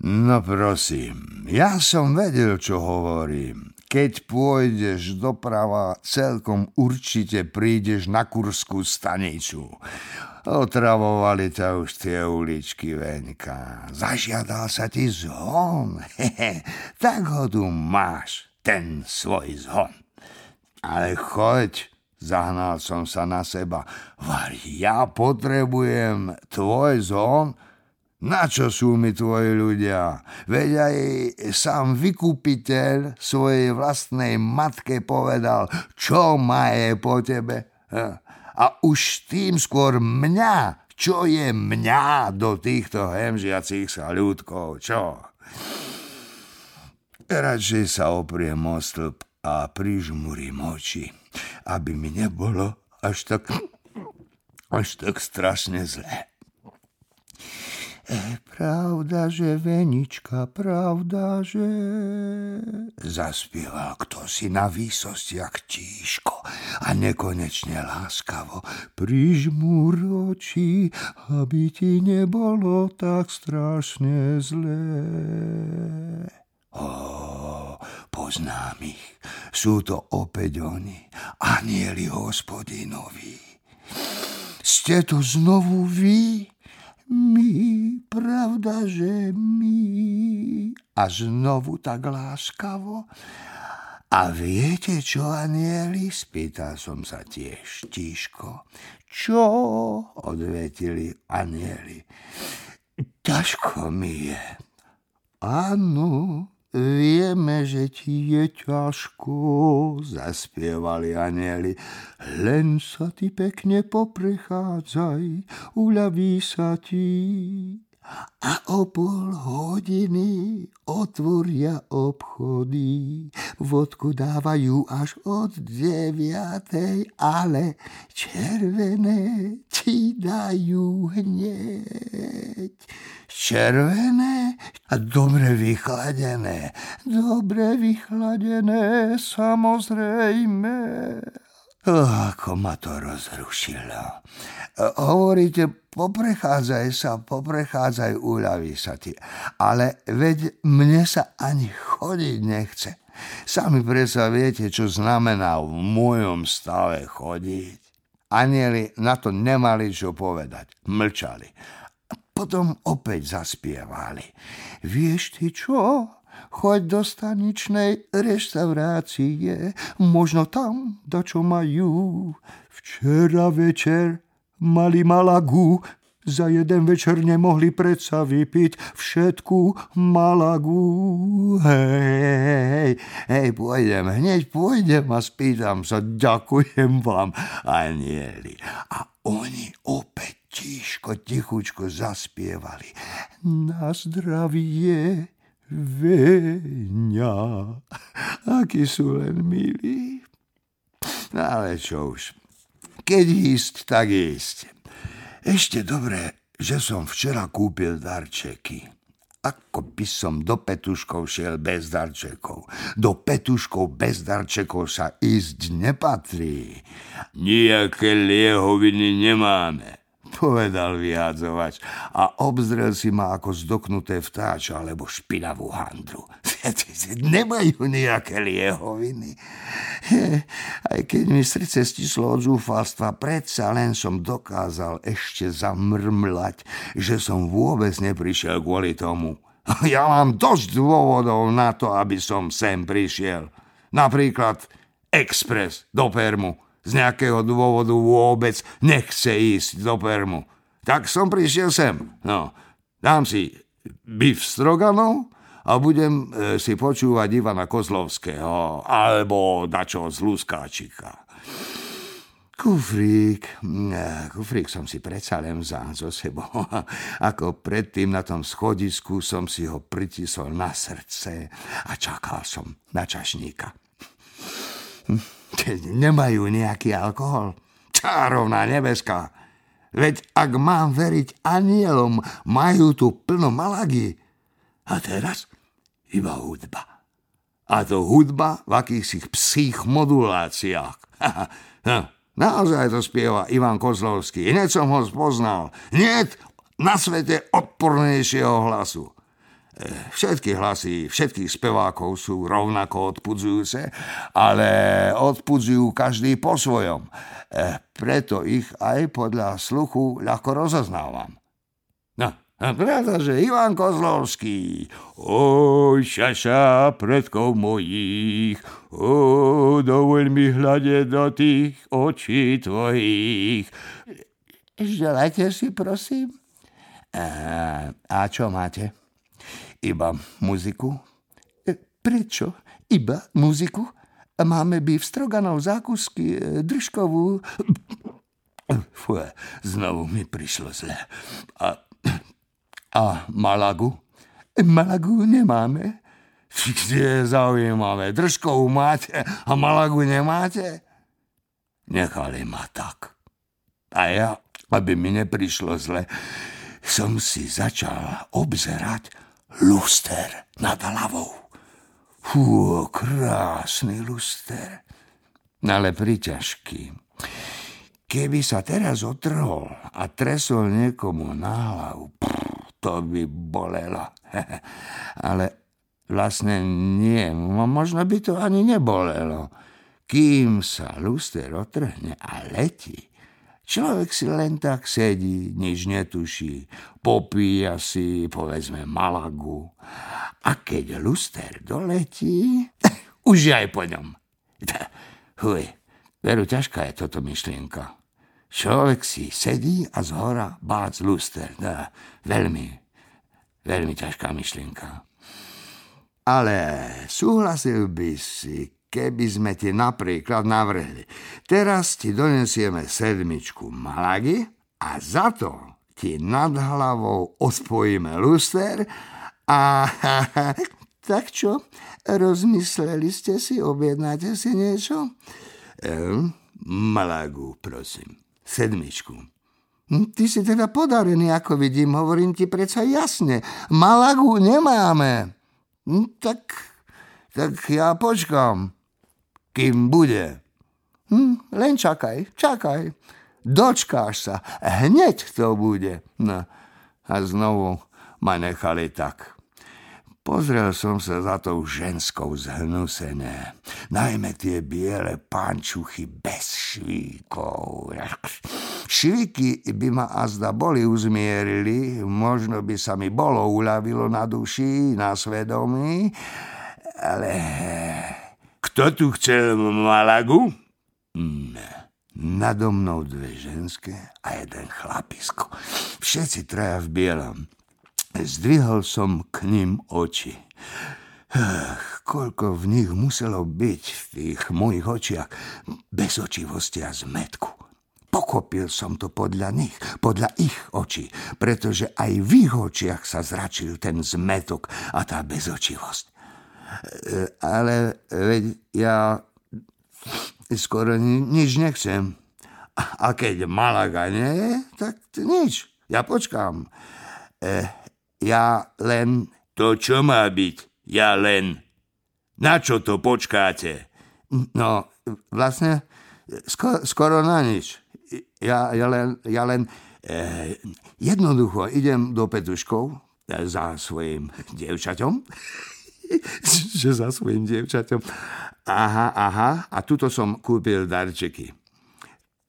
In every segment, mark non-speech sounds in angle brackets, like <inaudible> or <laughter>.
No prosím, ja som vedel, čo hovorím. Keď pôjdeš doprava, celkom určite prídeš na Kurskú stanicu. Otravovali ťa už tie uličky venka. Zažiadal sa ti zhon. Hehe, <laughs> tak ho tu máš, ten svoj zhon. Ale choď, zahnal som sa na seba. Var, ja potrebujem tvoj zhon, na čo sú mi tvoji ľudia? Veď aj sám vykupiteľ svojej vlastnej matke povedal, čo má je po tebe. A už tým skôr mňa, čo je mňa do týchto hemžiacich sa ľudkov, čo? Radšej sa opriem o stĺp a prižmurím oči, aby mi nebolo až tak, až tak strašne zlé. E, pravda, že Venička, pravda, že... Zaspieval kto si na výsostiach tížko a nekonečne láskavo. Prižmúr oči, aby ti nebolo tak strašne zlé. Ó, poznám ich. Sú to opäť oni, anieli hospodinovi. Ste tu znovu vy? My, pravda, že my. A znovu tak láskavo. A viete čo, anieli? Spýtal som sa tiež tížko. Čo? Odvetili anieli. Ťažko mi je. Áno, Vieme, že ti je ťažko, zaspievali anieli. Len sa ty pekne poprechádzaj, uľaví sa ti. A o pol hodiny otvoria obchody. Vodku dávajú až od deviatej, ale červené ti dajú hneď. Červené a dobre vychladené. Dobre vychladené, samozrejme. Ako ma to rozrušilo. Hovoríte, poprechádzaj sa, poprechádzaj, uľaví sa ti. Ale veď mne sa ani chodiť nechce. Sami predsa viete, čo znamená v mojom stave chodiť. Anieli na to nemali čo povedať. Mlčali. Potom opäť zaspievali. Vieš ty čo? Choď do staničnej reštaurácie, možno tam dačo majú. Včera večer mali malagu, za jeden večer nemohli predsa vypiť všetku malagu. Hej, hej, pôjdem, hneď pôjdem a spýtam sa, ďakujem vám, anieli. A oni opäť tiško, tichučko zaspievali. Na zdravie, Veňa, akí sú len milí. No ale čo už, keď ísť, tak ísť. Ešte dobre, že som včera kúpil darčeky. Ako by som do Petuškov šiel bez darčekov. Do Petuškov bez darčekov sa ísť nepatrí. Nijaké liehoviny nemáme povedal vyhádzovač a obzrel si ma ako zdoknuté vtáča alebo špinavú handru. <laughs> Nemajú nejaké liehoviny. Aj keď mi srdce stislo od zúfalstva, predsa len som dokázal ešte zamrmlať, že som vôbec neprišiel kvôli tomu. <laughs> Ja mám dosť dôvodov na to, aby som sem prišiel. Napríklad expres do Permu z nejakého dôvodu vôbec nechce ísť do Permu. Tak som prišiel sem. No, dám si bif stroganov a budem e, si počúvať Ivana Kozlovského alebo dačo z Luskáčika. Kufrík, e, kufrík som si predsa len vzal zo sebou. <laughs> Ako predtým na tom schodisku som si ho pritisol na srdce a čakal som na čašníka. Hm. Nemajú nejaký alkohol. Čárovná nebeská. Veď ak mám veriť anielom, majú tu plno malagy. A teraz iba hudba. A to hudba v akýchsi psích moduláciách. <laughs> Naozaj to spieva Ivan Kozlovský. Hneď som ho spoznal. Hneď na svete odpornejšieho hlasu. Všetky hlasy všetkých spevákov sú rovnako odpudzujúce, ale odpudzujú každý po svojom. E, preto ich aj podľa sluchu ľahko rozoznávam. No, pretože Ivan Kozlovský, oj, šaša predkov mojich, o, dovoľ mi hľadieť do tých očí tvojich. Želajte si, prosím. A, a čo máte? Iba muziku? E, prečo? Iba muziku? Máme v stroganov zákusky, e, držkovú... Fú, znovu mi prišlo zle. A, a Malagu? Malagu nemáme. Je zaujímavé. Držkovú máte a Malagu nemáte? Nechali ma tak. A ja, aby mi neprišlo zle, som si začal obzerať luster nad hlavou. Fú, krásny luster, ale priťažký. Keby sa teraz otrhol a tresol niekomu na hlavu, pff, to by bolelo. <laughs> ale vlastne nie, možno by to ani nebolelo. Kým sa luster otrhne a letí, Človek si len tak sedí, nič netuší, popíja si, povedzme, malagu. A keď luster doletí, <laughs> už aj po ňom. <laughs> Huj, veru, ťažká je toto myšlienka. Človek si sedí a zhora bác luster. Dá, veľmi, veľmi ťažká myšlienka. Ale súhlasil by si, keby sme ti napríklad navrhli. Teraz ti donesieme sedmičku Malagy a za to ti nad hlavou ospojíme luster a <laughs> tak čo, rozmysleli ste si, objednáte si niečo? E, Malagu, prosím, sedmičku. Hm, ty si teda podarený, ako vidím, hovorím ti predsa jasne. Malagu nemáme. Hm, tak, tak ja počkám kým bude. Hm, len čakaj, čakaj. Dočkáš sa, hneď to bude. No, a znovu ma nechali tak. Pozrel som sa za tou ženskou zhnusené. Najmä tie biele pančuchy bez švíkov. Švíky by ma azda boli uzmierili, možno by sa mi bolo uľavilo na duši, na svedomí, ale kto tu chcel Malagu? Ne. Nado mnou dve ženské a jeden chlapisko. Všetci traja v bielom. Zdvihol som k ním oči. Ach, koľko v nich muselo byť v tých mojich očiach bez očivosti a zmetku. Pochopil som to podľa nich, podľa ich očí, pretože aj v ich očiach sa zračil ten zmetok a tá bezočivosť. E, ale veď ja skoro nič nechcem. A keď Malaga nie, tak nič. Ja počkám. E, ja len... To čo má byť? Ja len... Na čo to počkáte? No, vlastne skoro, skoro na nič. Ja, ja len, ja len e, jednoducho idem do Petuškov za svojim dievčaťom <laughs> že za svojim dievčaťom. Aha, aha, a tuto som kúpil darčeky.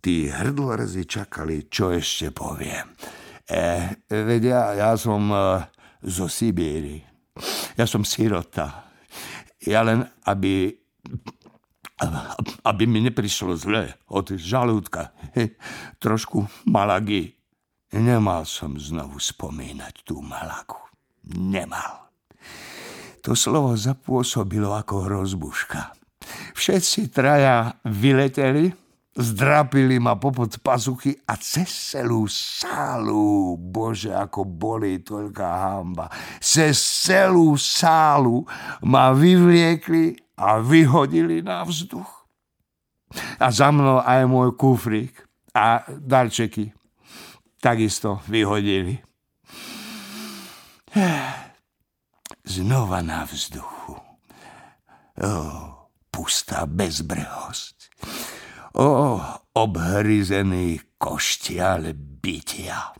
Tí hrdlorzi čakali, čo ešte poviem. E, vedia, ja som e, zo Sibíry. Ja som sirota. Ja len, aby aby mi neprišlo zle od žalúdka. He, trošku malagy. Nemal som znovu spomínať tú malagu. Nemal. To slovo zapôsobilo ako rozbuška. Všetci traja vyleteli, zdrapili ma popod pazuchy a cez celú sálu, bože, ako boli toľká hamba, cez celú sálu ma vyvliekli a vyhodili na vzduch. A za mnou aj môj kufrík a darčeky takisto vyhodili znova na vzduchu. O, pustá bezbrehosť. O, obhryzený koštial bytia.